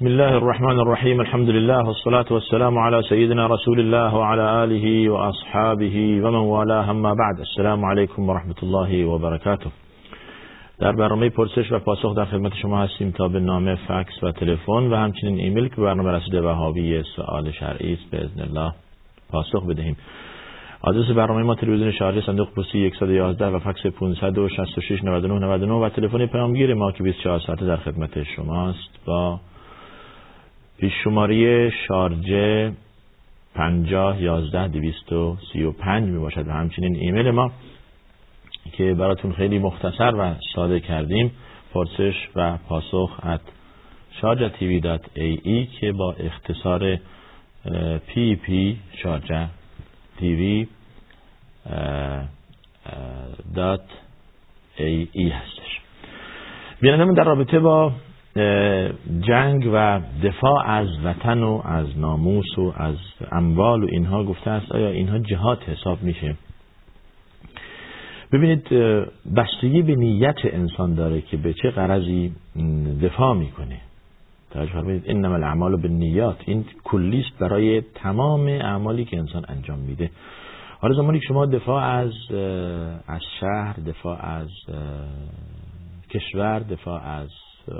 بسم الله الرحمن الرحيم الحمد لله والصلاة والسلام على سيدنا رسول الله وعلى آله وأصحابه ومن والاه اما بعد السلام عليكم ورحمة الله وبركاته در برنامه پرسش و پاسخ در خدمت شما هستیم تا به نام فکس و تلفن و همچنین ایمیل که برنامه رسیده و حاوی سوال شرعی است باذن الله پاسخ بدهیم. آدرس برنامه ما تلویزیون شارجه صندوق پستی 111 و فکس 566 99 99 و تلفن پیامگیر ما که 24 ساعته در خدمت شماست. با پیش شماره شارجه 50 11 235 می باشد و همچنین ایمیل ما که براتون خیلی مختصر و ساده کردیم پرسش و پاسخ at ای که با اختصار پی پی شارجه تیوی دات ای ای هستش. بیانمون در رابطه با جنگ و دفاع از وطن و از ناموس و از اموال و اینها گفته است آیا اینها جهات حساب میشه؟ ببینید بستگی به نیت انسان داره که به چه قرضی دفاع می‌کنه. توجه فرمایید انما الاعمال بالنیات. این کلیست برای تمام اعمالی که انسان انجام میده. حالا زمانی که شما دفاع از از شهر دفاع از کشور دفاع از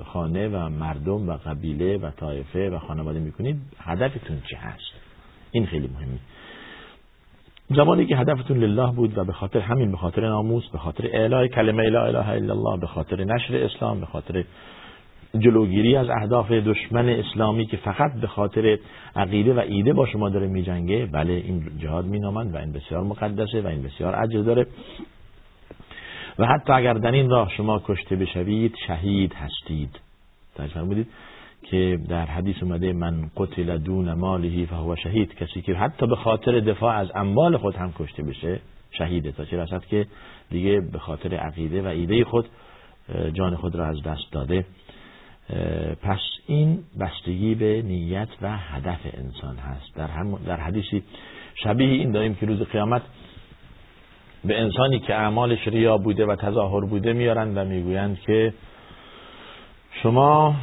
خانه و مردم و قبیله و طایفه و خانواده می‌کنید هدفتون چه هست؟ این خیلی مهمه. زمانی که هدفتون لله بود و به خاطر همین به خاطر ناموس به خاطر اعلای کلمه لا اله الا الله به خاطر نشر اسلام به خاطر جلوگیری از اهداف دشمن اسلامی که فقط به خاطر عقیده و ایده با شما داره میجنگه بله این جهاد مینامند و این بسیار مقدسه و این بسیار عجز داره. و حتی اگر در این راه شما کشته بشوید شهید هستید. تجربه بودید که در حدیث اومده من قتل دون ماله فهو شهید. کسی که حتی به خاطر دفاع از اموال خود هم کشته بشه شهیده. تا چه رسد که دیگه به خاطر عقیده و ایده خود جان خود را از دست داده. پس این بستگی به نیت و هدف انسان هست. در, هم در حدیثی شبیه این داریم که روز قیامت به انسانی که اعمالش ریا بوده و تظاهر بوده میارند و می‌گویند که شما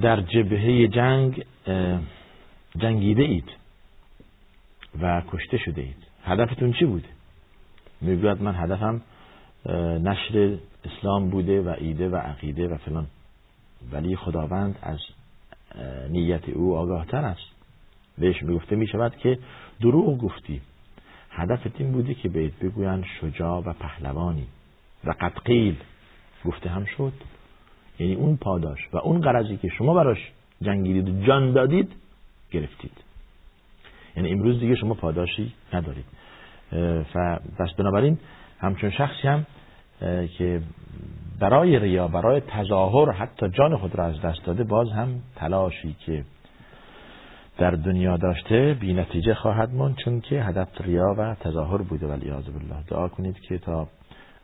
در جبهه جنگ جنگیده اید و کشته شده اید. هدفتون چی بوده؟ می‌گوید من هدفم نشر اسلام بوده و ایده و عقیده و فلان. ولی خداوند از نیت او آگاه تر است. بهش می‌گفته می شود که دروغ گفتی. هدفت این بوده که بهت بگویند شجاع و پهلوانی. و قد قیل. گفته هم شد. یعنی اون پاداش و اون قرضی که شما براش جنگیدید و جان دادید گرفتید. یعنی امروز دیگه شما پاداشی ندارید. پس بنابراین همچون شخصی هم که برای ریا برای تظاهر حتی جان خود را از دست داده باز هم تلاشی که در دنیا داشته بی نتیجه خواهد ماند چون که هدف ریا و تظاهر بوده. ولی بالله. دعا کنید که تا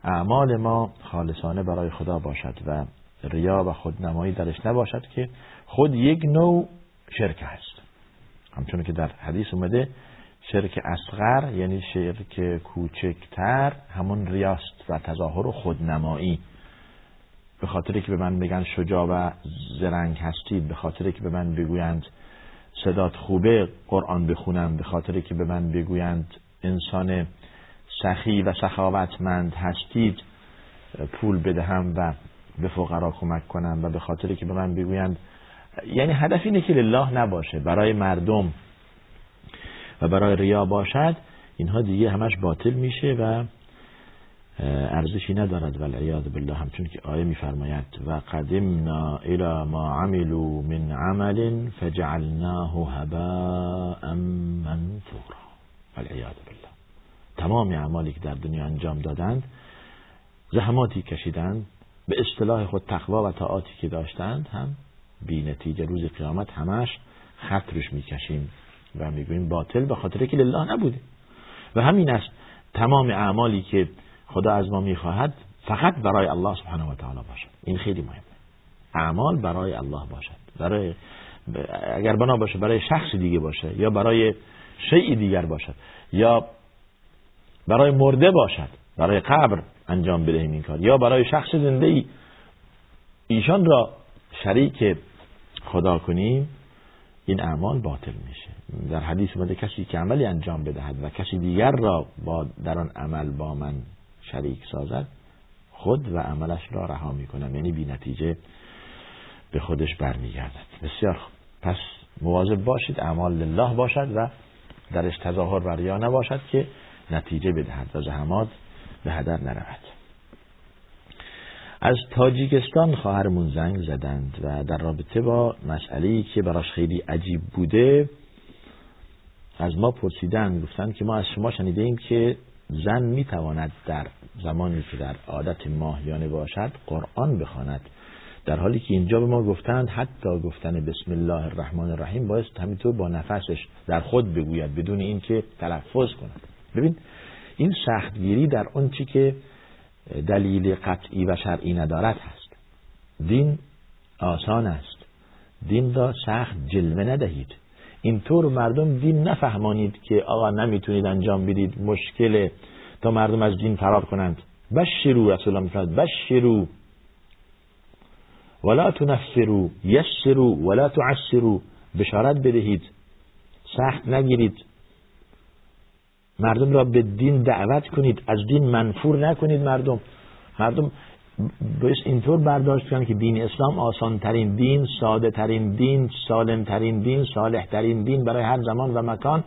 اعمال ما خالصانه برای خدا باشد و ریا و خودنمایی درش نباشد که خود یک نوع شرک هست. همچون که در حدیث اومده شرک اصغر یعنی شرک کوچکتر همون ریاست و تظاهر و خودنمایی. به خاطر که به من بگن شجاع و زرنگ هستید به خاطر که به من بگویند صدات خوبه قرآن بخونم به خاطر که به من بگویند انسان سخی و سخاوتمند هستید پول بدهم و به فقرا کمک کنم و به خاطر که به من بگویند یعنی هدف اینه که لله نباشه برای مردم و برای ریا باشد اینها دیگه همش باطل میشه و ارزشی ندارد والعیاذ بالله همچون که آیه میفرماید و قدمنا الى ما عملوا من عمل فجعلناه هباء منثورا. والعیاذ بالله. تمام اعمالی که در دنیا انجام دادند زحماتی کشیدند به اصطلاح خود تقوا و طاعاتی که داشتند هم بی نتیجه روز قیامت همش خط روش می‌کشیم و می‌گوییم باطل به خاطر که لله نبوده. و همین است تمام اعمالی که خدا از ما می‌خواهد فقط برای الله سبحانه و تعالی باشد. این خیلی مهمه. اعمال برای الله باشد. برای اگر بنا باشه برای شخص دیگه باشه یا برای شیء دیگر باشد یا برای مرده باشد برای قبر انجام بدهیم این کار یا برای شخص زنده ای ایشان را شریک خدا کنیم این اعمال باطل میشه. در حدیث اومده کسی که عملی انجام بدهد و کسی دیگر را با در آن عمل با من شریک سازد خود و عملش را رها می‌کنم یعنی بی نتیجه به خودش برمیگردد. بسیار پس مواظب باشید اعمال لله باشد و درش تظاهر و ریا نباشد که نتیجه بدهد و زحمات به هدر نرود. از تاجیکستان خواهرمون زنگ زدند و در رابطه با مسئله که براش خیلی عجیب بوده از ما پرسیدن گفتن که ما از شما شنیده ایم که زن می‌تواند در زمانی که در عادت ماهیانه باشد قرآن بخواند. در حالی که اینجا به ما گفتند حتی گفتن بسم الله الرحمن الرحیم باید همینطور با نفسش در خود بگوید بدون اینکه تلفظ کند. ببین این سختگیری در اون چی که دلیل قطعی و شرعی ندارد هست. دین آسان است. دین را سخت جلوه ندهید. اینطور مردم دین نفهمانید که آقا نمی‌تونید انجام بدید مشکل تا مردم از دین فرار کنند. بشرو رسول الله میفرد بشرو. ولا تنفرو. یسرو. ولا تعسرو. بشارت بدهید. سخت نگیرید. مردم را به دین دعوت کنید. از دین منفور نکنید مردم. مردم باید اینطور برداشت کنند که دین اسلام آسان ترین دین ساده ترین دین سالم ترین دین صالح ترین دین برای هر زمان و مکان.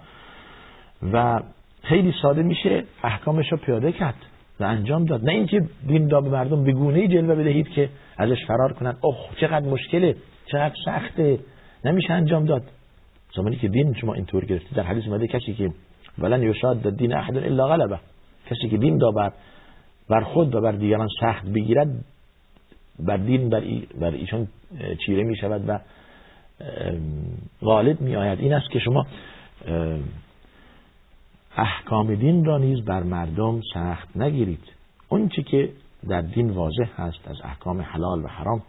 و خیلی ساده میشه احکامش رو پیاده کرد و انجام داد. نه اینکه دین را به مردم به گونه جلوه بدهید که ازش فرار کنند اوه چقدر مشکله چقدر سخته. نمیشه انجام داد. زمانی که دین شما اینطور گرفتید در حدیث اومده کسی که ولن یشاد دین احد الا غلبه. کسی که دین را بر خود و بر دیگران سخت بگیرد بر دین بر, بر ایشان چیره می شود و غالب می آید این است که شما احکام دین را نیز بر مردم سخت نگیرید. اون چی که در دین واضح هست از احکام حلال و حرام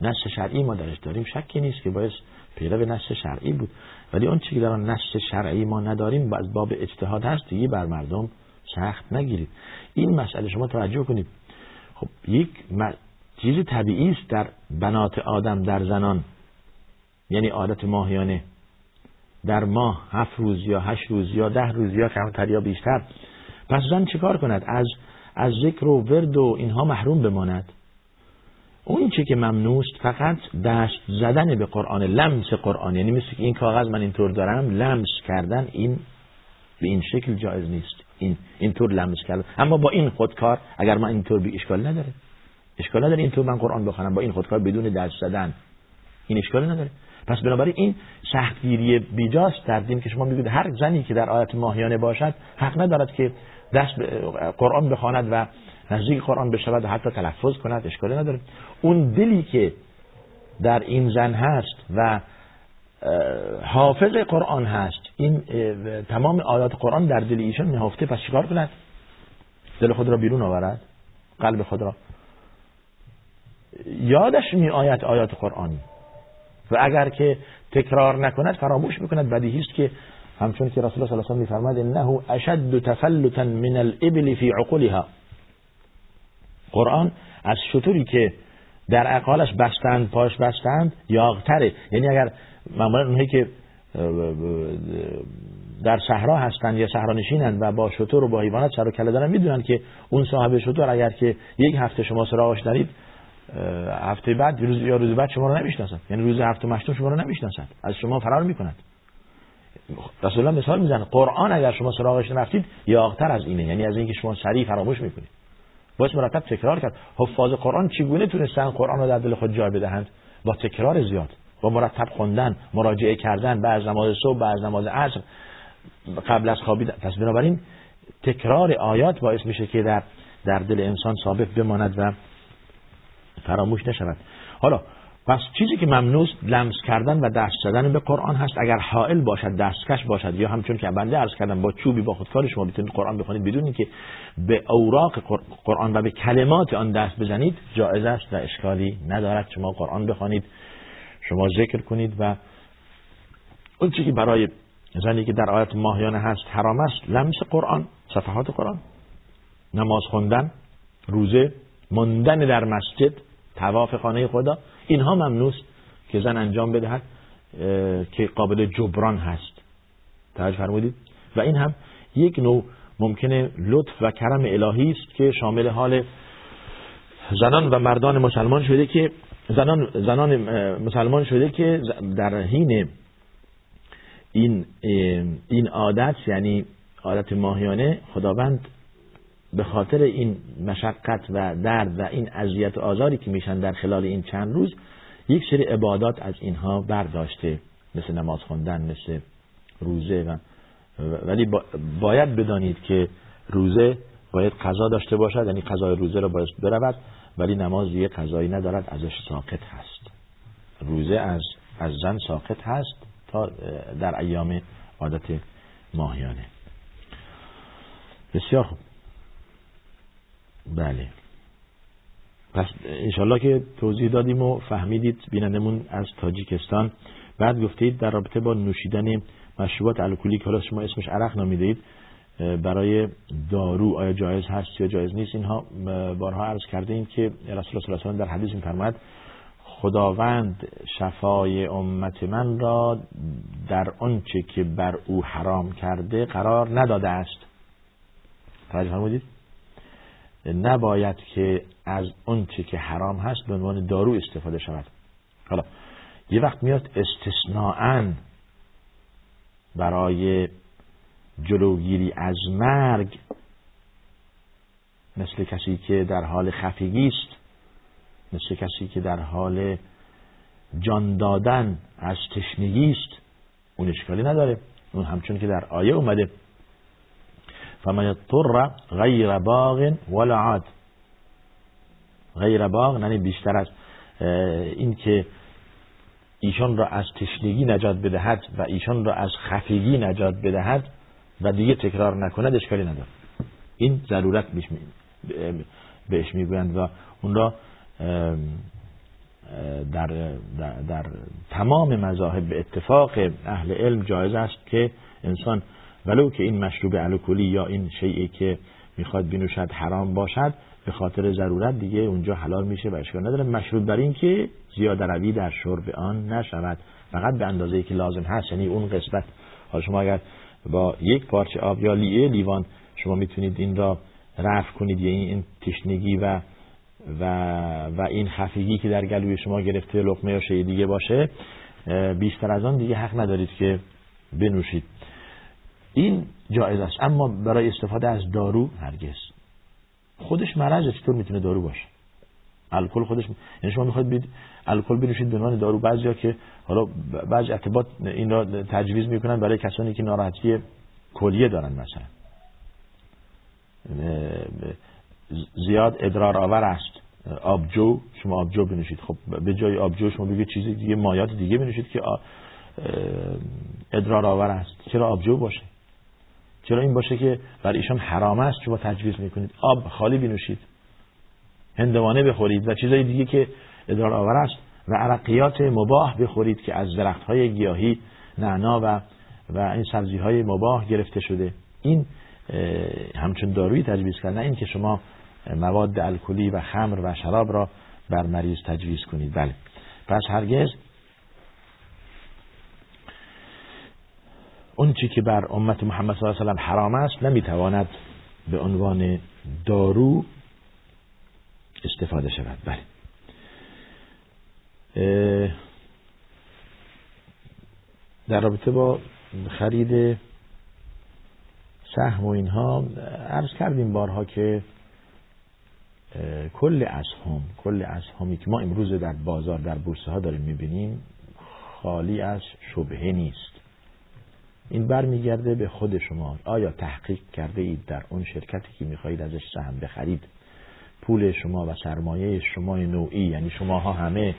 نص شرعی ما درش داریم. شکی نیست که باید پیرو نص شرعی بود. ولی اون چی که در نص شرعی ما نداریم از باب اجتهاد هست دیگه بر مردم سخت نگیرید. این مسئله شما توجه کنید. خب یک چیز طبیعی است در بنات آدم در زنان. یعنی عادت ماهیانه. در ماه هفت روز یا هشت روز یا ده روز یا کمتر یا بیشتر. پس زن چیکار کند؟ از از ذکر و ورد و اینها محروم بماند. اون چی که ممنوست فقط دست زدن به قرآن لمس قرآن. یعنی مثل این کاغذ من اینطور دارم لمس کردن این به این شکل جایز نیست. این اینطور لمس کرد اما با این خودکار اگر من اینطور بی اشکال نداره. اشکال نداره اینطور من قرآن بخونم با این خودکار بدون دست زدن. این اشکال نداره. پس بنابراین این سختگیری بیجاست در دین که شما میگید هر زنی که در آیت ماهیانه باشد حق ندارد که دست قرآن بخواند و نزدیک قرآن بشود و حتی تلفظ کند. اشکالی نداره. اون دلی که در این زن هست و حافظ قرآن هست این تمام آیات قرآن در دل ایشان نهفته پس چیکار کند؟ دل خود را بیرون آورد قلب خود را. یادش می آید آیات قرآن. و اگر که تکرار نکند فراموش می‌کند بدیهی است که همچون که رسول الله صلی الله علیه و میفرماد انه اشد تفلتا من الابل فی عقولها. قرآن از شطوری که در عقالش بستند پاش بستند یاغتره. یعنی اگر معمولا اونهایی که در صحرا هستند یا صحرا و با شطور و با حیوانات سر و کله دارن می‌دونن که اون صاحب شطور اگر که یک هفته شما سراغش دارید هفته بعد روز یا روز بعد شما رو نمی‌شناسند یعنی روز هفته مشتم شما رو نمی‌شناسند از شما فرار می‌کنند. رسول الله مثال می‌زنه. قرآن اگر شما سراغش نرفتید یاغتر از اینه. یعنی از اینکه شما سریع فراموش می‌کنید. باید مرتب تکرار کرد. حفاظ قرآن چگونه تونستن قرآن رو در دل خود جای بدهند؟ با تکرار زیاد. با مرتب خوندن مراجعه کردن بعد نماز صبح بعد نماز عصر قبل از خوابیدن. پس بنابراین تکرار آیات باعث میشه که در در دل انسان ثابت بماند و فراموش نشود. حالا پس چیزی که ممنوع لمس کردن و دست زدن به قرآن هست. اگر حائل باشد دستکش باشد یا همچون که بنده عرض کردم با چوبی با خودکار شما بتونید قرآن بخونید بدون اینکه به اوراق قرآن و به کلمات آن دست بزنید جایز است و اشکالی ندارد. شما قرآن بخوانید شما ذکر کنید و اون که برای زنی که در آیت ماهیانه هست حرام است لمس قرآن صفحات قرآن. نماز خوندن روزه ماندن در مسجد تواف خانه خدا اینها ممنوع که زن انجام بدهد که قابل جبران هست. توجه فرمودید؟ و این هم یک نوع ممکنه لطف و کرم الهی است که شامل حال زنان و مردان مسلمان شده که زنان زنان مسلمان شده که در حین این این عادت یعنی عادت ماهیانه خداوند به خاطر این مشقت و درد و این اذیت و آزاری که میشن در خلال این چند روز یک سری عبادات از اینها برداشته مثل نماز خوندن مثل روزه و ولی باید بدانید که روزه باید قضا داشته باشد یعنی قضای روزه را باید برود. ولی نماز دیگه قضایی ندارد ازش ساقط هست. روزه از از زن ساقط هست تا در ایام عادت ماهیانه. بسیار خوب. بله. پس انشالله که توضیح دادیم و فهمیدید بینندمون از تاجیکستان. بعد گفتید در رابطه با نوشیدن مشروبات الکلی که حالا شما اسمش عرق نامیدید برای دارو. آیا جایز هست یا جایز نیست؟ اینها بارها عرض کرده ایم که رسول الله صلی الله علیه در حدیث میفرماید خداوند شفای امت من را در آنچه که بر او حرام کرده قرار نداده است. توجه فرمودید؟ نباید که از آنچه که حرام هست به عنوان دارو استفاده شود. حالا یه وقت میاد استثناءً برای جلوگیری از مرگ مثل کسی که در حال خفگی است مثل کسی که در حال جان دادن از تشنگی است. اون اشکالی نداره. اون همچون که در آیه اومده. فمن اضطر غیر باغ ولا عاد. غیر باغ یعنی بیشتر از این که ایشان را از تشنگی نجات بدهد و ایشان را از خفگی نجات بدهد. و دیگه تکرار نکند اشکالی نداره این ضرورت بهش می‌گویند و اون را در, در, در تمام مذاهب به اتفاق اهل علم جایز است که انسان ولو که این مشروب الکلی یا این شیعی که می‌خواد بینوشد حرام باشد به خاطر ضرورت دیگه اونجا حلال میشه و اشکال نداره. مشروب در این که زیاده روی در شرب آن نشود. فقط به اندازه که لازم هست یعنی اون قسمت. حالا شما اگر با یک پارچه آب یا لیه لیوان شما می‌تونید این را رفع کنید یعنی این تشنگی و و و این خفگی که در گلوی شما گرفته لقمه یا شی دیگه باشه بیشتر از آن دیگه حق ندارید که بنوشید. این جایز است. اما برای استفاده از دارو هرگز. خودش مرض چطور می‌تونه دارو باشه؟ الکل خودش یعنی شما می‌خواید بید الکل بنوشید به عنوان دارو بعضیا که حالا بعضی ارتباط این را تجویز می‌کنن برای کسانی که ناراحتی کلیه دارن مثلا. زیاد ادرار آور است. آبجو شما آبجو بنوشید. خب به جای آبجو شما بگید چیزی دیگه مایات دیگه بنوشید که ادرار آور است. چرا آبجو باشه؟ چرا این باشه که بر ایشان حرام است شما تجویز می‌کنید؟ آب خالی بنوشید. هندوانه بخورید و چیزای دیگه که ادرار آور است و عرقیات مباه بخورید که از درخت های گیاهی نعنا و و این سبزی های مباه گرفته شده. این همچون دارویی تجویز کرد نه این که شما مواد الکلی و خمر و شراب را بر مریض تجویز کنید. بله. پس هرگز اون چی که بر امت محمد صلی الله علیه و حرام است نمی‌تواند به عنوان دارو استفاده شود. بله. در رابطه با خرید سهم و اینها عرض کردیم بارها که کل اسهم کل اسهمی که ما امروز در بازار در بورس ها داریم می‌بینیم خالی از شبهه نیست. این برمیگرده به خود شما. آیا تحقیق کرده اید در اون شرکتی که می‌خواهید ازش سهم بخرید؟ پول شما و سرمایه شما نوعی یعنی شماها همه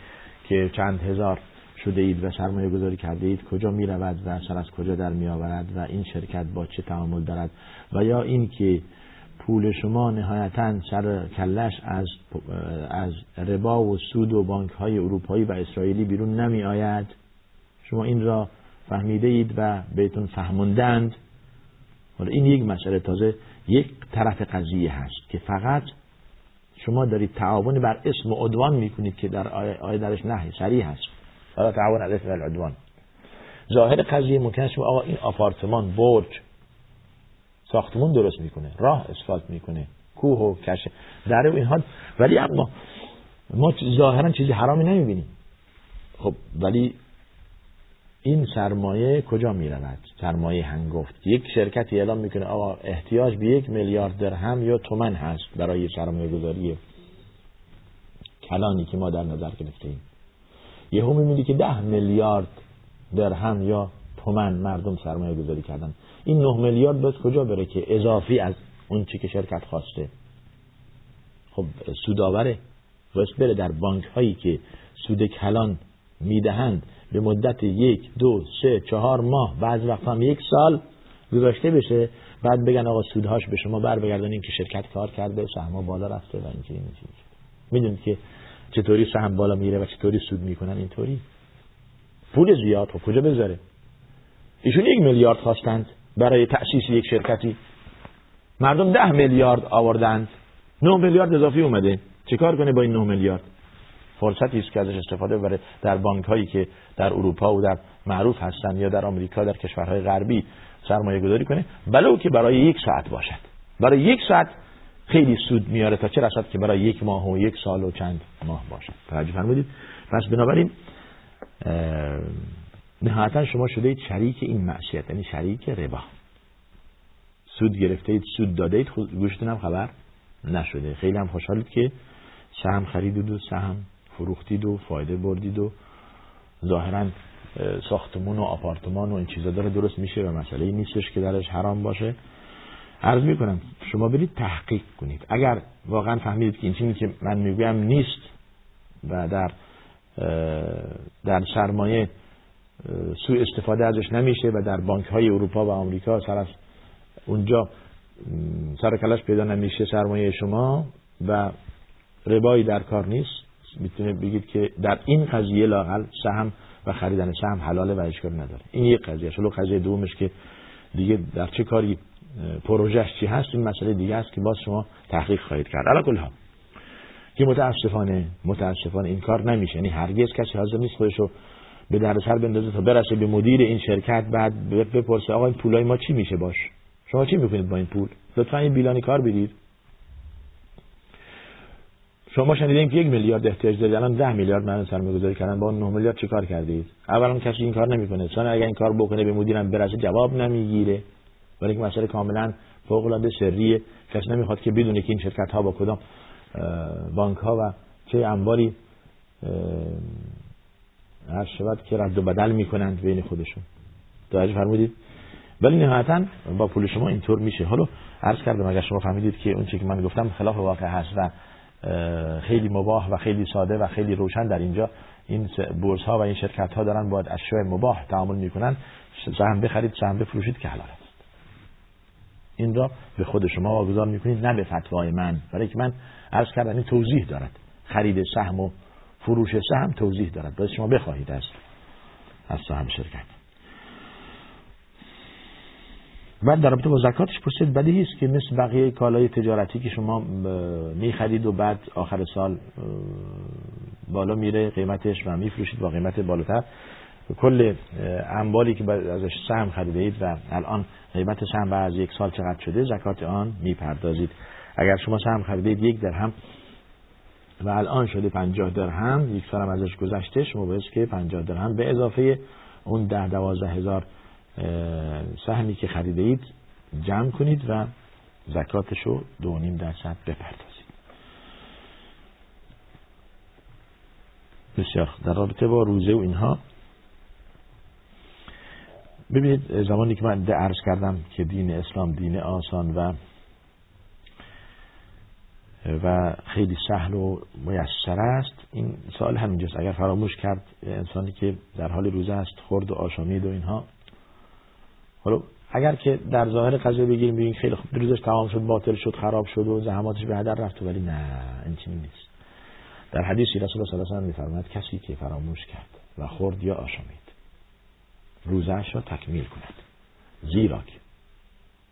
که چند هزار شده اید و سرمایه گذاری کرده اید کجا می رود و سر از کجا در می آورد و این شرکت با چه تعامل دارد؟ و یا این که پول شما نهایتا سر کلش از از ربا و سود و بانک های اروپایی و اسرائیلی بیرون نمی آید شما این را فهمیده اید و بهتون فهموندند. حالا این یک مسئله تازه یک طرف قضیه هست که فقط شما دارید تعاون بر اسم و عدوان می‌کنید که در آیه درش نهی سریع هست. حالا تعاون علیه العدوان. ظاهر قضیه ممکن است آقا این آپارتمان برج ساختمون درست می‌کنه راه اسفالت می‌کنه کوه و کشه دره و اینها ولی اما ما ظاهرا چیزی حرامی نمی‌بینیم. خب ولی این سرمایه کجا می رود سرمایه هنگفت. یک شرکتی اعلام می‌کنه آقا احتیاج به یک میلیارد درهم یا تومن هست برای سرمایه گذاری کلانی که ما در نظر گرفته ایم یه هم می‌بینی که ده میلیارد درهم یا تومن مردم سرمایه گذاری کردن. این نه میلیارد باید کجا بره که اضافی از اون چی که شرکت خواسته؟ خب سوداوره باید بره در بانک هایی که سود کلان می‌دهند. به مدت یک دو سه چهار ماه. بعض وقت هم یک سال گذاشته بشه بعد بگن آقا سودهاش به شما بر بگردن که شرکت کار کرده سهم بالا رفته و اینجوری اینجوری. می‌دونید که چطوری سهم بالا میره و چطوری سود می‌کنن؟ اینطوری. پول زیاد خب کجا بذاره؟ ایشون یک میلیارد خواستند برای تأسیس یک شرکتی. مردم ده میلیارد آوردند. نه میلیارد اضافی اومده. چیکار کنه با این نه میلیارد؟ فرصتی است که ازش استفاده ببره در بانک هایی که در اروپا و در معروف هستند یا در آمریکا در کشورهای غربی سرمایه گذاری کنه بلو که برای یک ساعت باشد. برای یک ساعت خیلی سود میاره تا چه رسد که برای یک ماه و یک سال و چند ماه باشد. توجه فرمودید؟ پس بنابراین نهایتا شما شده شریک این معصیت یعنی شریک ربا. سود گرفته اید سود داده اید. گوشتون هم خبر نشده. خیلی هم خوشحالید که سهم خریدید و سهم فروختید و فایده بردید و ظاهرا ساختمون و آپارتمان و این چیزا داره درست میشه و مسئله نیستش که درش حرام باشه. عرض می‌کنم شما برید تحقیق کنید. اگر واقعا فهمیدید که این چیزی که من می‌گویم نیست و در در سرمایه سوء استفاده ازش نمیشه و در بانک های اروپا و آمریکا سر از اونجا سر کلاش پیدا نمیشه سرمایه شما و ربایی در کار نیست می‌تونه بگید که در این قضیه لاقل سهم و خریدن سهم حلاله و اشکال نداره. این یک قضیه شلو قضیه دومش که دیگه در چه کاری پروژهش چی هست؟ این مسئله دیگه است که باز شما تحقیق خواهید کرد. علا کل ها که متاسفانه متاسفانه این کار نمیشه. یعنی هرگز کسی حاضر نیست خودشو به سر بندازه تا برسه به مدیر این شرکت بعد بپرسه آقا این پولای ما چی میشه باش؟ شما چی می‌کنید با این پول؟ لطفا این بیلانی کار بدید شما شنیدین که یک میلیارد احتیاج دارید الان ده میلیارد من سرمایه گذاری کردن با 9 میلیارد چیکار کردید؟ اولا کسی این کار نمی‌کنه. چون اگر این کار بکنه به مدیرم برسه جواب نمی‌گیره. ولی که مسئله کاملا فوق العاده سریه. کسی نمی‌خواد که بدونه که این شرکت ها با کدام بانک ها و چه انباری هر شود که رد و بدل می‌کنند بین خودشون. توجه فرمودید؟ ولی نهایتا با پول شما اینطور میشه. حالا عرض کردم اگر شما فهمیدید که اون چیزی که من گفتم خلاف واقع هست و خیلی مباح و خیلی ساده و خیلی روشن در اینجا. این بورس ها و این شرکت ها دارن باید اشیاء مباح تعامل می‌کنن. سهم بخرید سهم بفروشید که حلال است. این را به خود شما واگذار می‌کنید نه به فتوای من. برای که من عرض کردم این توضیح دارد. خرید سهم و فروش سهم توضیح دارد. باید شما بخواهید از از صاحب شرکت. بعد در رابطه با زکاتش پرسید بدیهی است که مثل بقیه کالای تجارتی که شما می‌خرید و بعد آخر سال بالا میره قیمتش و میفروشید با قیمت بالاتر کل اموالی که ازش سهم خریده اید و الان قیمت سهم از یک سال چقدر شده زکات آن می‌پردازید. اگر شما سهم خریدید یک درهم و الان شده پنجاه درهم یک سال هم ازش گذشته شما باید که پنجاه درهم به اضافه اون ده دوازده هزار سهمی که خریده اید جمع کنید و زکاتش رو دو نیم درصد بپردازید. بسیار در رابطه با روزه و اینها ببینید زمانی که من عرض کردم که دین اسلام دین آسان و و خیلی سهل و میسر است این سوال همینجاست. اگر فراموش کرد انسانی که در حال روزه است خورد و آشامید و اینها حالا اگر که در ظاهر قضیه بگیریم بگیم خیلی خوب روزش تمام شد باطل شد خراب شد و زحماتش به هدر رفت ولی نه این چنین نیست. در حدیثی رسول الله صلی الله علیه و کسی که فراموش کرد و خورد یا آشامید روزش را تکمیل کند. زیرا که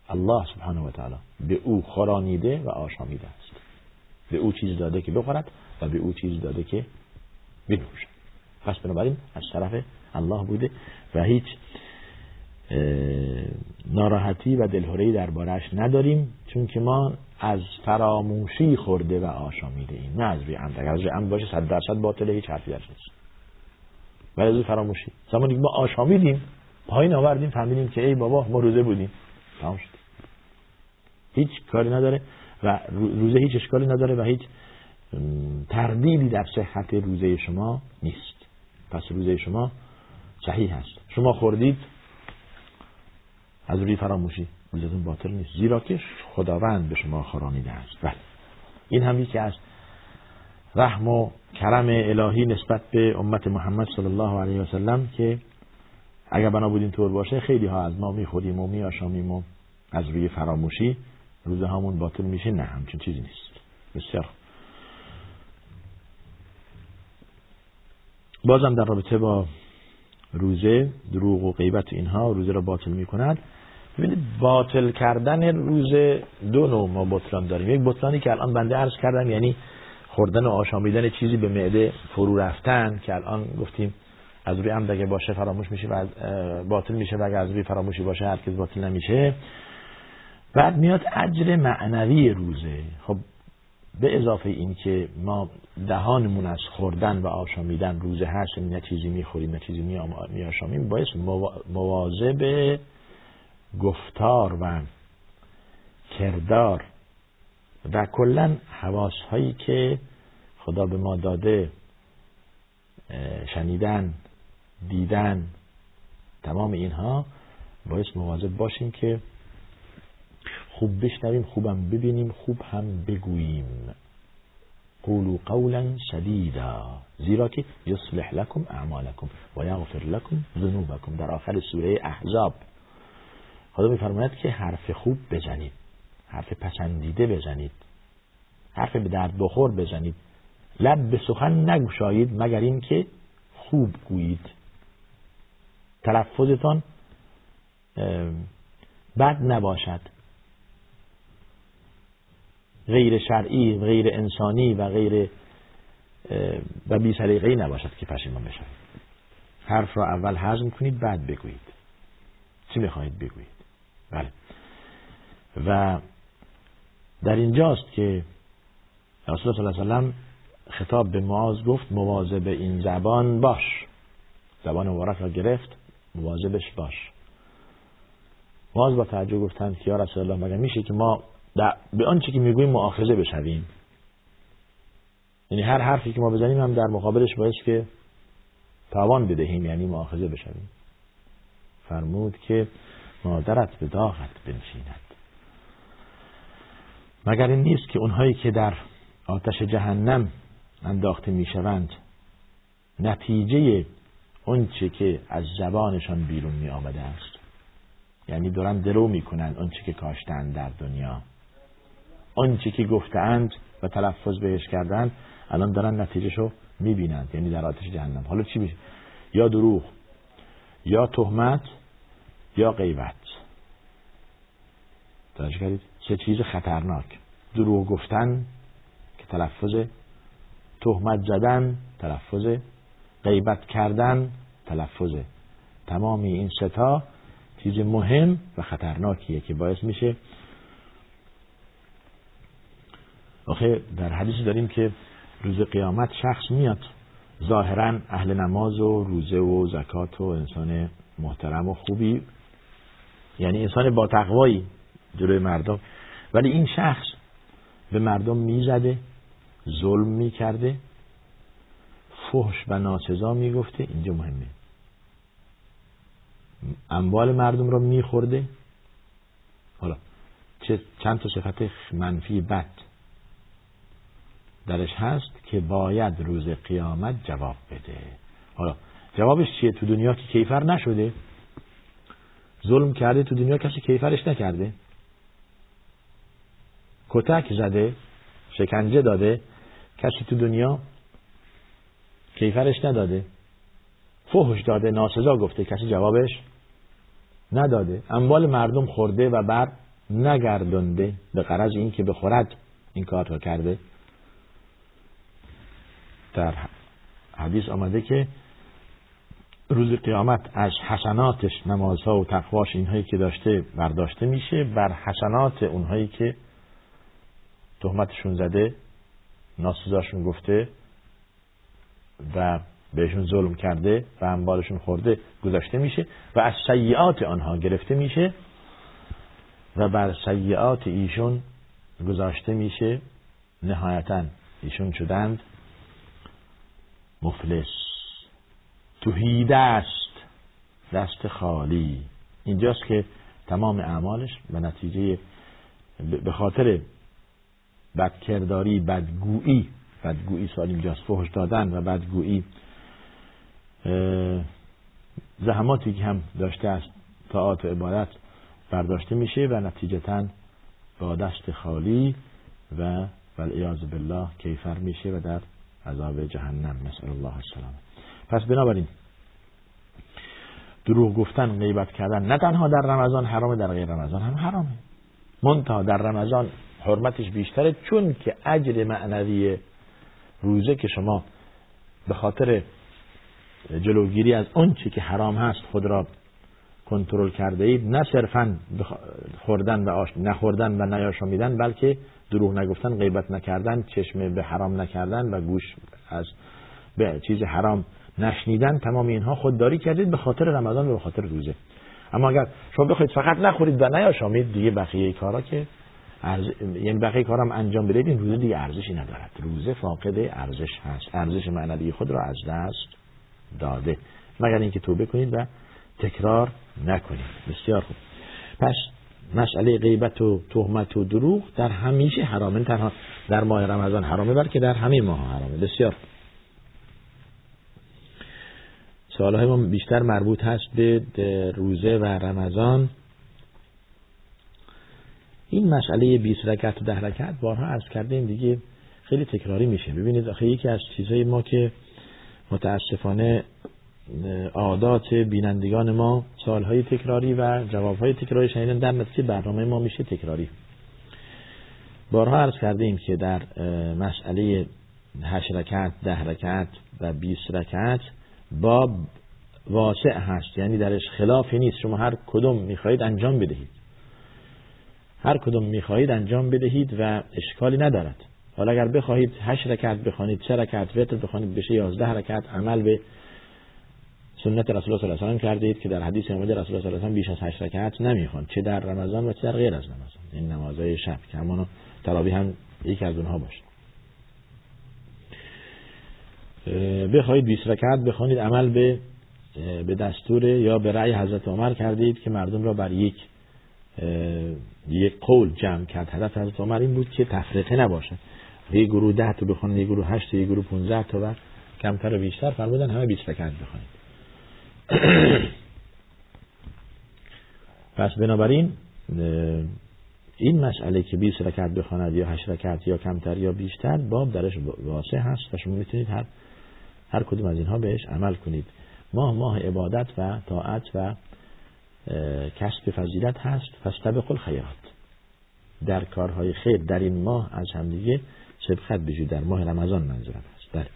الله سبحانه و تعالی به او خورانیده و آشامیده است. به او چیز داده که بخورد و به او چیز داده که بنوشد. پس بنابراین از طرف الله بوده و هیچ ناراحتی و دلهورهی دربارهش نداریم چون که ما از فراموشی خورده و آشامیده ایم نه از روی اگر از روی عمد باشه صد درصد باطله هیچ حرفی درش نیست. ولی از روی فراموشی. زمانی که ما آشامیدیم پایین آوردیم فهمیدیم که ای بابا ما روزه بودیم. تمام شد. هیچ کاری نداره و روزه هیچ اشکالی نداره و هیچ تردیدی در صحت روزه شما نیست. پس روزه شما صحیح هست. شما خوردید از روی فراموشی روزتون باطل نیست. زیرا که خداوند به شما خورانیده است. بله. این هم یکی از رحم و کرم الهی نسبت به امت محمد صلی الله علیه و سلم که اگر بنا بود طور باشه خیلی ها از ما می‌خوریم و میآشامیم و از روی فراموشی روزه همون باطل میشه. نه همچون چیزی نیست. بسیار بازم در رابطه با روزه دروغ و غیبت اینها روزه را باطل می کند ببینید باطل کردن روزه دو نوع ما بطلان داریم. یک بطلانی که الان بنده عرض کردم یعنی خوردن و آشامیدن چیزی به معده فرو رفتن که الان گفتیم از روی عمد اگه باشه فراموش میشه و باطل میشه و اگه از روی فراموشی باشه هرگز باطل نمیشه. بعد میاد اجر معنوی روزه. خب به اضافه این که ما دهانمون از خوردن و آشامیدن روزه هست نه چیزی می‌خوریم نه چیزی میآشامیم باعث مواظب گفتار و کردار و کلا حواس هایی که خدا به ما داده شنیدن دیدن تمام اینها باعث مواظب باشیم که خوب بشنویم خوبم ببینیم خوب هم بگوییم. قولوا قولا سدیدا زیرا که یصلح لكم اعمالکم و یغفر لكم ذنوبکم. در آخر سوره احزاب خدا میفرماید که حرف خوب بزنید حرف پسندیده بزنید حرف به درد بخور بزنید. لب به سخن نگوشایید مگر اینکه خوب گویید. تلفظتان بد نباشد. غیر شرعی غیر انسانی و غیر و بی سلیقه‌ای نباشد که پشیمان بشد حرف را اول هضم کنید بعد بگویید. چی می‌خواهید بگویید؟ بله. و در اینجاست که رسول الله صلی الله علیه و خطاب به معاذ گفت مواظب این زبان باش. زبان مبارک را گرفت مواظبش باش. معاذ با تعجب گفتند که یا رسول الله مگر میشه که ما به آنچه که می‌گوییم مؤاخذه بشویم؟ یعنی هر حرفی که ما بزنیم هم در مقابلش باید که تاوان بدهیم یعنی مؤاخذه بشویم. فرمود که مادرت به داغت بنشیند. مگر این نیست که اونهایی که در آتش جهنم انداخته می‌شوند نتیجه اونچه که از زبانشان بیرون می آمده است؟ یعنی دارن درو می‌کنند اونچه که کاشتن در دنیا. آنچه که گفتند و تلفظ بهش کردند الان دارن نتیجهشو می‌بینند یعنی در آتش جهنم. حالا چی میشه؟ یا دروغ یا تهمت یا غیبت. توجه کردید. چه چیز خطرناک. دروغ گفتن که تلفظ تهمت زدن تلفظ غیبت کردن تلفظ تمامی این ستا چیز مهم و خطرناکیه که باعث میشه. آخه در حدیثی داریم که روز قیامت شخص میاد ظاهرا اهل نماز و روزه و زکات و انسان محترم و خوبی یعنی انسان با تقوایی جلوی مردم. ولی این شخص به مردم می‌زده ظلم می‌کرده فحش و ناسزا می‌گفته. اینجا مهمه. اموال مردم را میخورده. حالا چه چند تا صفت منفی بد درش هست که باید روز قیامت جواب بده. حالا جوابش چیه؟ تو دنیا که کیفر نشده ظلم کرده تو دنیا کسی کیفرش نکرده. کتک زده شکنجه داده کسی تو دنیا کیفرش نداده. فحش داده ناسزا گفته کسی جوابش نداده. اموال مردم خورده و بر نگردنده. به قرض این که بخورد این کار کرده. در حدیث آمده که روز قیامت از حسناتش نمازها و تقواش اینهایی که داشته برداشته میشه بر حسنات اونهایی که تهمتشون زده ناسزاشون گفته و بهشون ظلم کرده و انبارشون خورده گذاشته میشه و از سیعات آنها گرفته میشه و بر سیعات ایشون گذاشته میشه. نهایتا ایشون شدند مفلس. توهیده است. دست خالی. اینجاست که تمام اعمالش به نتیجه به خاطر بدکرداری بدگویی بدگویی سال اینجاست. فحش دادن و بدگویی زحماتی که هم داشته است طاعات و عبادت برداشته میشه و نتیجتا با دست خالی و والعیاذ بالله کیفر میشه و در عذاب جهنم. نسأل الله السلام پس بنابراین دروغ گفتن غیبت کردن نه تنها در رمضان حرامه در غیر رمضان هم حرامه. منتها در رمضان حرمتش بیشتره چون که اجر معنوی روزه که شما به خاطر جلوگیری از اون چی که حرام هست خود را کنترل کرده اید نه صرفا خوردن و آش... نخوردن و نیاشامیدن بلکه دروغ نگفتن غیبت نکردن چشم به حرام نکردن و گوش از به چیز حرام نشنیدن تمام اینها خودداری کردید به خاطر رمضان و به خاطر روزه. اما اگر شما بخواید فقط نخورید و نیاشامید دیگه بقیه کارا که ارز... یعنی بقیه کارم انجام بدید این روزه دیگه ارزشی ندارد. روزه فاقد ارزش هست. ارزش معنوی خود را از دست داده. مگر اینکه توبه کنید و تکرار نکنید. بسیار خوب. پس مسئله غیبت و تهمت و دروغ در همیشه حرامه. تنها در ماه رمضان حرامه بلکه در همه ماه حرامه. بسیار سوال های ما بیشتر مربوط هست به روزه و رمضان. این مسئله 20 رکعت و ده رکعت بارها عرض کردیم دیگه خیلی تکراری میشه. ببینید آخه یکی از چیزهای ما که متاسفانه عادات بینندگان ما سالهای تکراری و جوابهای تکراری شنیدن در نتیجه برنامه ما میشه تکراری. بارها عرض کردیم که در مسئله هشت رکعت ده رکعت و 20 رکعت باب واسع هست. یعنی درش خلافی نیست. شما هر کدوم می‌خواهید انجام بدهید. هر کدوم می‌خواهید انجام بدهید و اشکالی ندارد. حالا اگر بخواهید هشت رکعت بخوانید سه رکعت وتر بخوانید بشه یازده رکعت عمل به سنت رسول الله صلی الله علیه و کردید که در حدیث اومده رسول الله صلی الله علیه و بیش از 8 رکعت نمی‌خوان. چه در رمضان و چه در غیر از رمضان. این نمازهای شب. که همونو تراویح هم یکی از اونها باشه. بخواید 20 رکعت بخوانید عمل به به دستور یا به رأی حضرت عمر کردید که مردم را بر یک یک قول جمع کرد. هدف حضرت عمر این بود که تفریقه نباشه یک گروه ده تا بخونن یک گروه هشت یک گروه 15 تا و کمتر و بیشتر فرمودن همه 20 رکعت بخونید پس بنابراین این مسئله که 20 رکعت بخواند یا 8 رکعت یا کمتر یا بیشتر باب درش واسع هست و شما می‌تونید هر هر کدوم از اینها بهش عمل کنید. ماه ماه عبادت و طاعت و کسب فضیلت هست. فاستبقوا الخیرات. در کارهای خیر در این ماه از همدیگه سبقت بجید در ماه رمضان منظورم هست. بله.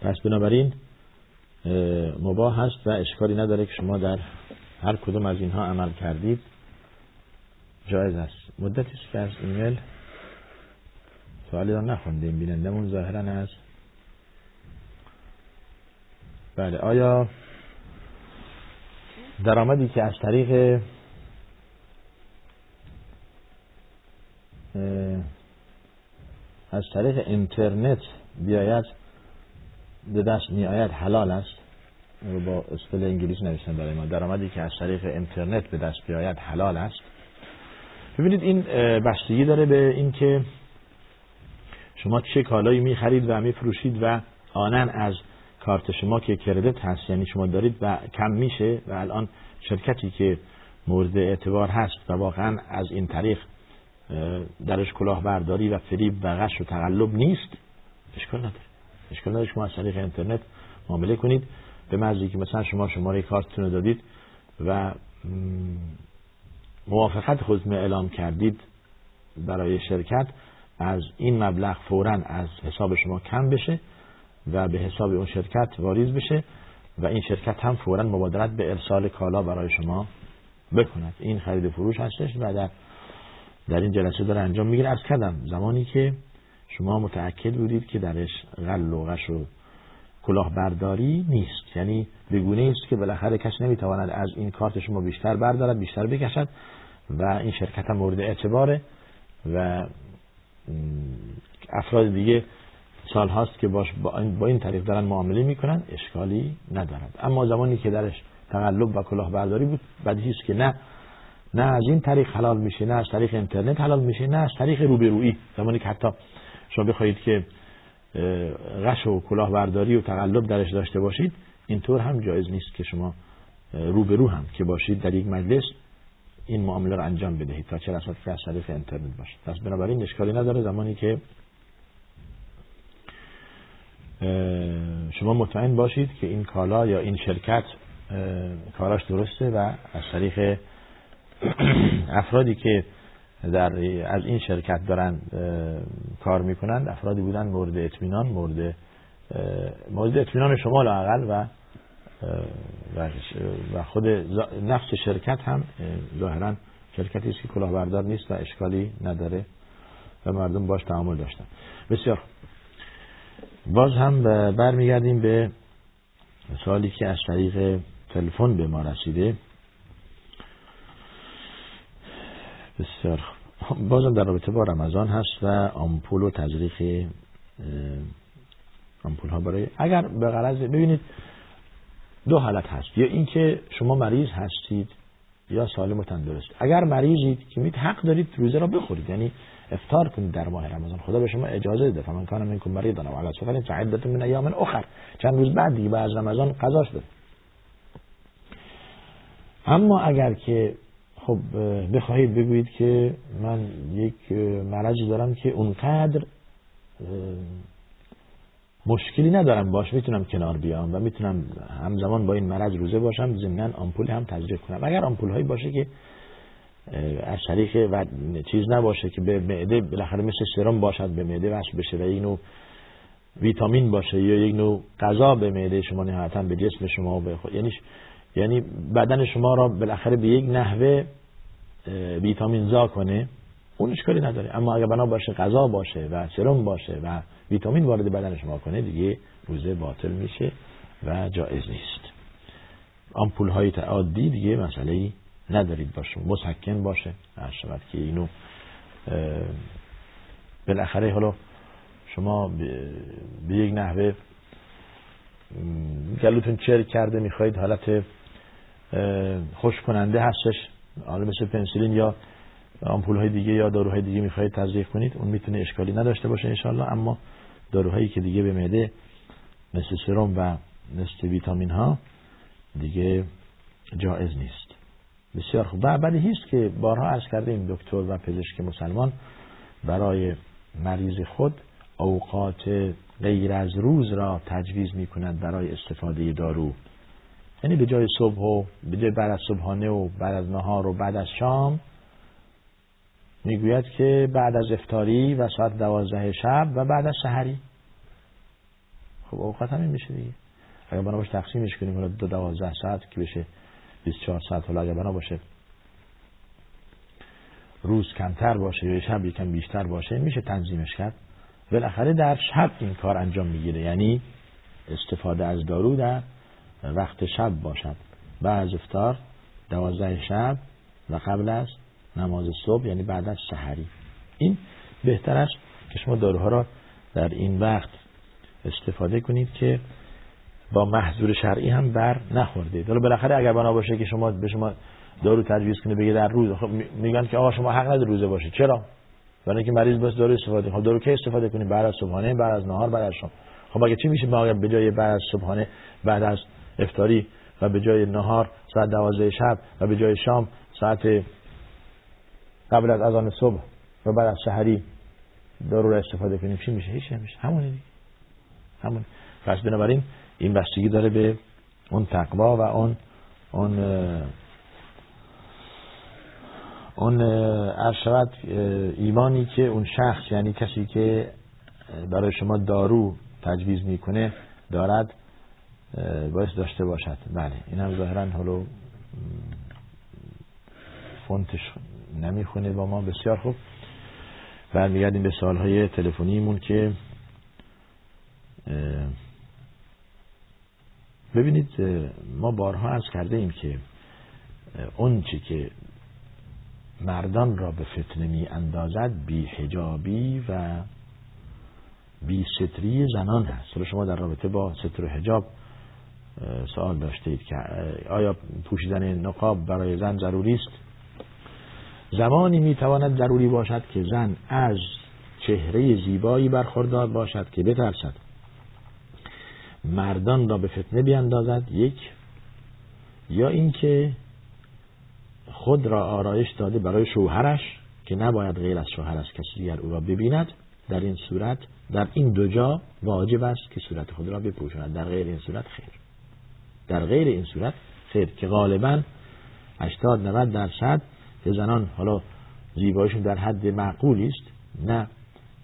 پس بنابراین مباه هست و اشکالی نداره که شما در هر کدوم از اینها عمل کردید. جایز است. مدتی که از ایمیل سوالی را نخوندیم. بینندمون ظاهرا از بله. آیا درآمدی که از طریق از طریق اینترنت بیاید به دست می آید حلال است؟ رو با اصطلاح انگلیسی نوشتن برای ما. درآمدی که از طریق اینترنت به دست بیاید حلال است؟ ببینید این بستگی داره به اینکه شما چه کالایی می خرید و می فروشید و آنن از کارت شما که کردت هست. یعنی شما دارید و کم میشه و الان شرکتی که مورد اعتبار هست و واقعا از این طریق درش کلاهبرداری و فریب و غش و تقلب نیست اشکال نداره. اشکال نداره. شما از طریق اینترنت معامله کنید. به مزدی که مثلا شما شماره کارتتون رو دادید و موافقت خودتون اعلام کردید برای شرکت از این مبلغ فورا از حساب شما کم بشه. و به حساب اون شرکت واریز بشه و این شرکت هم فورا مبادرت به ارسال کالا برای شما بکند. این خرید فروش هستش و در در این جلسه داره انجام می‌گیره. از کردم زمانی که شما متأکد بودید که درش غل و غش و کلاهبرداری نیست. یعنی بگونه است که بالاخره کس نمی‌تواند از این کارت شما بیشتر بردارد بیشتر بکشد و این شرکت هم مورد اعتباره و افراد دیگه سال هاست که باش با این طریق دارن معامله می‌کنن اشکالی ندارد. اما زمانی که درش تقلب و کلاهبرداری بود بدیهی است که نه نه از این طریق حلال میشه نه از طریق اینترنت حلال میشه نه از طریق روبرویی. زمانی که حتی شما بخواهید که غش و کلاهبرداری و تقلب درش داشته باشید اینطور هم جایز نیست که شما روبرو هم که باشید در یک مجلس این معامله رو انجام بدهید تا چه رسد که از طریق اینترنت باشید پس بنابراین اشکالی نداره. زمانی که شما مطمئن باشید که این کالا یا این شرکت کاراش درسته و از طریق افرادی که در از این شرکت دارن کار می‌کنند افرادی بودن مورد اطمینان مورد مورد اطمینان شما لاقل و و خود نفس شرکت هم ظاهرا شرکتی است که کلاهبردار نیست و اشکالی نداره و مردم باش تعامل داشتن. بسیار باز هم برمیگردیم به سوالی که از طریق تلفن به ما رسیده. بسیار بازم در رابطه با رمضان هست و آمپول و تزریق آمپول ها برای اگر به غرض ببینید دو حالت هست. یا اینکه شما مریض هستید یا سالم و تندرست اگر مریضید که میت حق دارید روزه را بخورید یعنی افطار کنید در ماه رمضان. خدا به شما اجازه ده فمن کان منکم مریضا و علی سفر فعدت من ایام اخر. چند روز بعد دیگه بعد از رمضان قضاش بده اما اگر که خب بخواهید بگویید که من یک مرضی دارم که اونقدر مشکلی ندارم. باش می‌تونم کنار بیام و می‌تونم همزمان با این مرض روزه باشم ضمن آمپول هم تزریق کنم. اگر آمپول هایی باشه که از طریق و چیز نباشه که به معده بالاخره مثل سرم باشد به معده وصل بشه و یک نوع ویتامین باشه یا یک نوع غذا به معده شما نهایتا به جسم شما به یعنی یعنی بدن شما را بالاخره به یک نحوه ویتامین زا کنه. اون اشکالی نداره. اما اگر بنا باشه غذا باشه و سرم باشه و ویتامین وارد بدن شما کنه دیگه روزه باطل میشه و جایز نیست. آمپول های عادی دیگه مسئله ندارید باشه مسکن باشه. شود که اینو بالاخره حالا شما به یک نحوه گلوتون چر کرده می‌خواهید حالت خوش کننده هستش. حالا مثل پنسیلین یا آمپول های دیگه یا داروهای دیگه می‌خواهید تزریق کنید اون می‌تونه اشکالی نداشته باشه انشالله اما داروهایی که دیگه به معده مثل سرم و مثل ویتامین ها دیگه جایز نیست. بسیار خوب. و بدیهی است که بارها عرض کردیم دکتر و پزشک مسلمان برای مریض خود اوقات غیر از روز را تجویز می کند برای استفاده دارو. یعنی به جای صبح و به جای بعد از صبحانه و بعد از نهار و بعد از شام می‌گوید که بعد از افتاری و ساعت دوازده شب و بعد از سحری. خب اوقات همین میشه دیگه. اگر بنا باشه تقسیمش کنیم دو دوازده ساعت که بشه 24 ساعت حالا اگر بنا باشه روز کمتر باشه یا شب یکم بیشتر باشه میشه تنظیمش کرد. بالاخره در شب این کار انجام می‌گیره. یعنی استفاده از دارو در وقت شب باشد. بعد از افتار دوازده شب و قبل از نماز صبح یعنی بعد از سحری. این بهتر است که شما داروها را در این وقت استفاده کنید که با محضور شرعی هم بر نخورده. حالا بالاخره اگر بنا باشه که شما به شما دارو تجویز کنه بگه در روز خب میگن که آقا شما حق نداره روزه باشه. چرا؟ برای اینکه مریض بس دارو استفاده خب دارو که استفاده کنید بعد از صبحانه بعد از نهار بعد از شام. خب اگه چی میشه؟ ما به جای بعد از صبحانه بعد از افتاری و به جای نهار ساعت دوازده شب و به جای شام ساعت قبل از اذان صبح و بعد از سحری دارو را استفاده کنیم. چی میشه؟ هیچ نمیشه. همونه همون پس بنابراین این بستگی داره به اون تقوا و اون اون اون ایمانی که اون شخص یعنی کسی که برای شما دارو تجویز می‌کنه دارد باعث داشته باشد. بله. این هم ظاهرا حالا فونتش نمی‌خونه با ما. بسیار خوب. برمیگردیم به سالهای تلفنیمون که ببینید ما بارها از کرده ایم که اون چی که مردان را به فتنه می اندازد بی حجابی و بی ستری زنان هست. حالا شما در رابطه با ستر و حجاب سوال داشتید که آیا پوشیدن نقاب برای زن ضروری است؟ زمانی می‌تواند ضروری باشد که زن از چهره زیبایی برخوردار باشد که بترسد. مردان را به فتنه بیاندازد یک یا اینکه خود را آرایش داده برای شوهرش که نباید غیر از شوهرش کسی دیگر او را ببیند. در این صورت در این دو جا واجب است که صورت خود را بپوشاند. در غیر این صورت خیر. در غیر این صورت خیر که غالبا 80 90 درصد که زنان حالا زیبایشون در حد معقولی است نه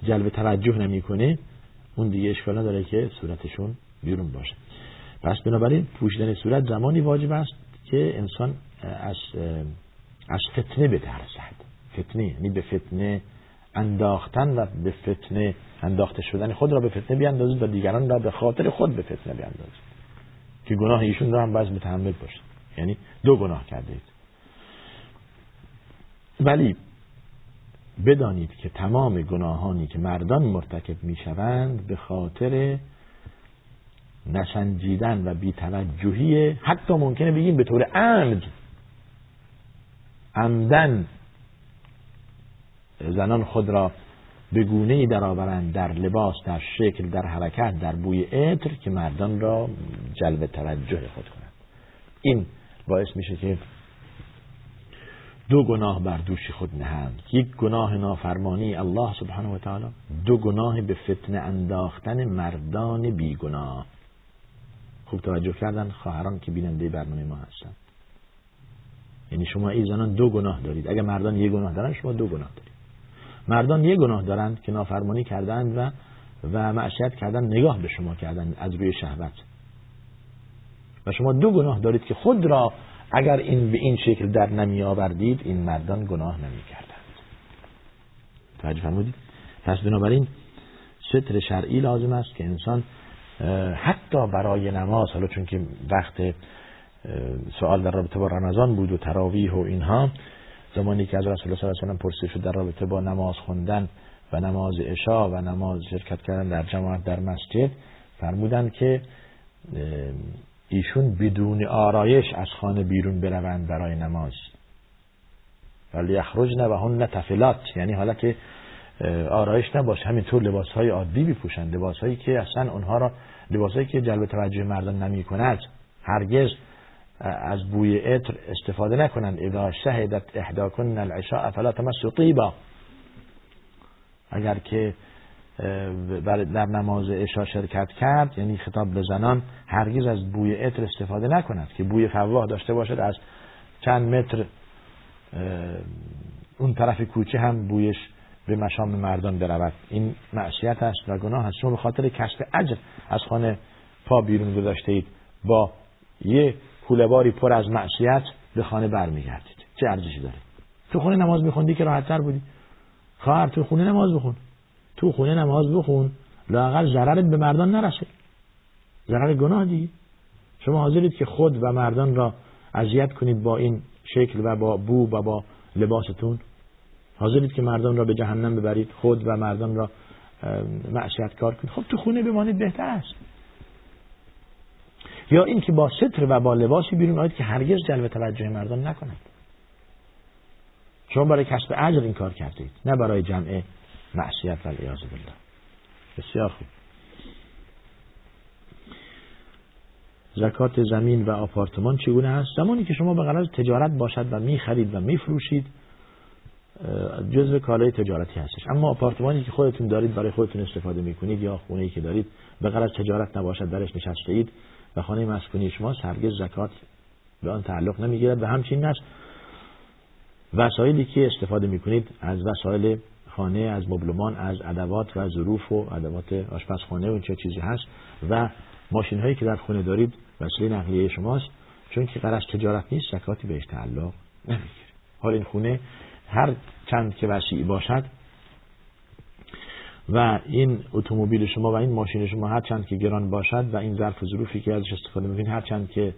جلب توجه نمی‌کنه. اون دیگه اشکال نداره که صورتشون بیرون باشه. پس بنابراین پوشیدن صورت زمانی واجب است که انسان از از فتنه بترسد. فتنه یعنی به فتنه انداختن و به فتنه انداخته شدن خود را به فتنه بیاندازید و دیگران را به خاطر خود به فتنه بیاندازید. که گناه ایشون را هم باز متحمل باشه یعنی دو گناه کرده ولی بدانید که تمام گناهانی که مردان مرتکب می‌شوند به خاطر نسنجیدن و بیتوجهی حتی ممکنه بگیم به طور عمد عمدن زنان خود را به گونه ای درآورند در لباس در شکل در حرکت در بوی عطر که مردان را جلب توجه خود کنند. این باعث میشه که دو گناه بر دوش خود نهند. یک گناه نافرمانی الله سبحانه و تعالی دو گناه به فتنه انداختن مردان بیگناه. خوب توجه کردن خواهران که بیننده برنامه ما هستن. یعنی شما ای زنان دو گناه دارید. اگر مردان یک گناه دارن شما دو گناه دارید. مردان یک گناه دارند که نافرمانی کردند و و معصیت کردن نگاه به شما کردن از روی شهوت. و شما دو گناه دارید که خود را اگر این به این شکل در نمی آوردید این مردان گناه نمی کردند توجه فرمودید؟ پس بنابراین ستر شرعی لازم است که انسان حتی برای نماز حالا چون که وقت سوال در رابطه با رمضان بود و تراویح و اینها زمانی که از رسول الله صلی الله علیه و پرسید شد در رابطه با نماز خوندن و نماز عشا و نماز شرکت کردن در جماعت در مسجد فرمودند که ایشون بدون آرایش از خانه بیرون بروند برای نماز. ولی اخرجن و هن تفلات. یعنی حالا که آرایش نباشه. همینطور لباس های عادی بپوشند لباس هایی که اصلا اونها را لباس هایی که جلب توجه مردم نمی کند هرگز از بوی عطر استفاده نکنند. اذا شهدت احداکن العشاء فلا تمسوا طیبا اگر که در نماز عشا شرکت کرد یعنی خطاب به زنان هرگز از بوی عطر استفاده نکند که بوی فواه داشته باشد از چند متر اون طرف کوچه هم بویش به مشام مردان برود. این معصیت است و گناه است. شما به خاطر کسب اجر از خانه پا بیرون گذاشته اید با یه کولهباری پر از معصیت به خانه برمیگردید. چه ارزشی داره؟ تو خونه نماز میخوندی که راحت تر بودی. خواهر تو خونه نماز بخون. تو خونه نماز بخون لاقل ضررت به مردان نرسه. ضرر گناه دیگه. شما حاضرید که خود و مردان را اذیت کنید با این شکل و با بو و با لباستون؟ حاضرید که مردان را به جهنم ببرید خود و مردان را معصیت کار کنید؟ خب تو خونه بمانید بهتر است. یا اینکه با ستر و با لباسی بیرون آید که هرگز جلب توجه مردان نکند شما برای کسب اجر این کار کردید نه برای جمع معصیت و بالله. بسیار خوب. زکات زمین و آپارتمان چگونه است زمانی که شما به غرض تجارت باشد و می خرید و می فروشید جزء کالای تجارتی هستش. اما آپارتمانی که خودتون دارید برای خودتون استفاده می کنید یا خونه ای که دارید به غرض تجارت نباشد درش نشسته اید و خانه مسکونی شما هرگز زکات به آن تعلق نمی‌گیرد. و همچنین است وسایلی که استفاده می کنید از وسایل خانه از مبلمان از ادوات و ظروف و ادوات آشپزخانه و چه چیزی هست و ماشین هایی که در خونه دارید وسیله نقلیه شماست. چون که قرض تجارت نیست زکاتی بهش تعلق نمی‌گیره. حال این خونه هر چند که وسیع باشد و این اتومبیل شما و این ماشین شما هر چند که گران باشد و این ظرف و ظروفی که ازش استفاده می‌کنید هر چند که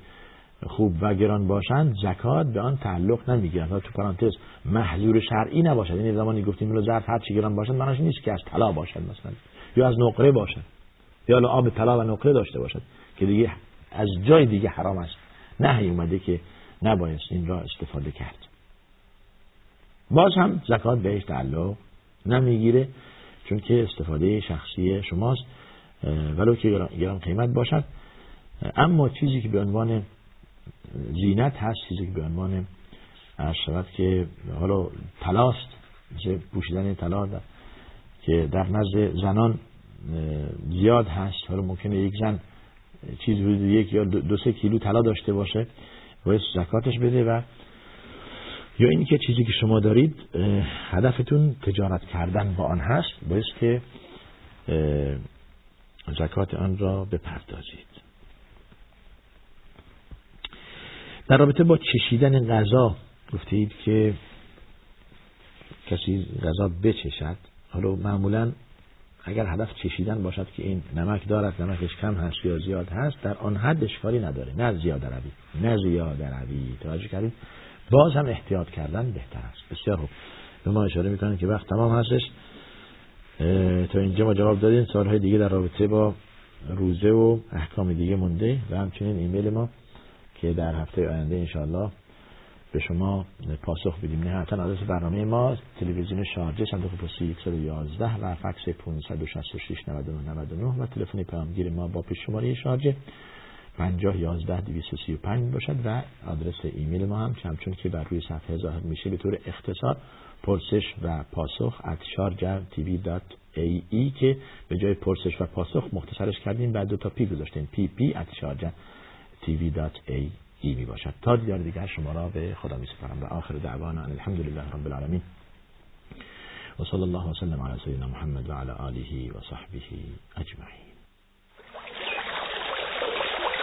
خوب و گران باشند زکات به آن تعلق نمی‌گیرد تو پرانتز محظور شرعی نباشد. یعنی زمانی گفتیم اینو ظرف هر چی گران باشد معناش نیست که از طلا باشد مثلا یا از نقره باشد یا آب طلا و نقره داشته باشد که دیگه از جای دیگه حرام است. نهی اومده که نباید این را استفاده کرد. باز هم زکات بهش تعلق نمی‌گیره چون که استفاده شخصی شماست ولو که گران قیمت باشد. اما چیزی که به عنوان زینت هست چیزی که به عنوان شود که حالا تلاست مثل پوشیدن طلا که در نزد زنان زیاد هست. حالا ممکنه یک زن چیز حدود یک یا دو سه کیلو طلا داشته باشه باید زکاتش بده و یا اینی که چیزی که شما دارید هدفتون تجارت کردن با آن هست باید که زکات آن را بپردازید. در رابطه با چشیدن غذا گفتید که کسی غذا بچشد حالا معمولا اگر هدف چشیدن باشد که این نمک دارد نمکش کم هست یا زیاد هست در آن حد اشکالی نداره. نه زیاد روی نه زیاد روی. توجه کردید؟ باز هم احتیاط کردن بهتر است. بسیار خوب. به ما اشاره می‌کنن که وقت تمام هستش. تا اینجا ما جواب دادیم. سالهای دیگه در رابطه با روزه و احکام دیگه مونده و همچنین ایمیل ما که در هفته آینده انشاءالله به شما پاسخ بدیم. نهایتا آدرس برنامه ما تلویزیون شارجه صندوق پستی 111 و فکس 566 99 و تلفن پیامگیر ما با پیش شماره شارجه 50 11 235 باشد و آدرس ایمیل ما هم چون که بر روی صفحه ظاهر میشه به طور اختصار پرسش و پاسخ at ای که به جای پرسش و پاسخ مختصرش کردیم بعد دو تا پی گذاشتیم. pp at tv.ae می باشد تا دیدار دیگر شما را به خدا می سپارم و آخر دعوانا الحمد لله رب العالمین. و صلى الله وسلم على سيدنا محمد و على آله و صحبه أجمعين.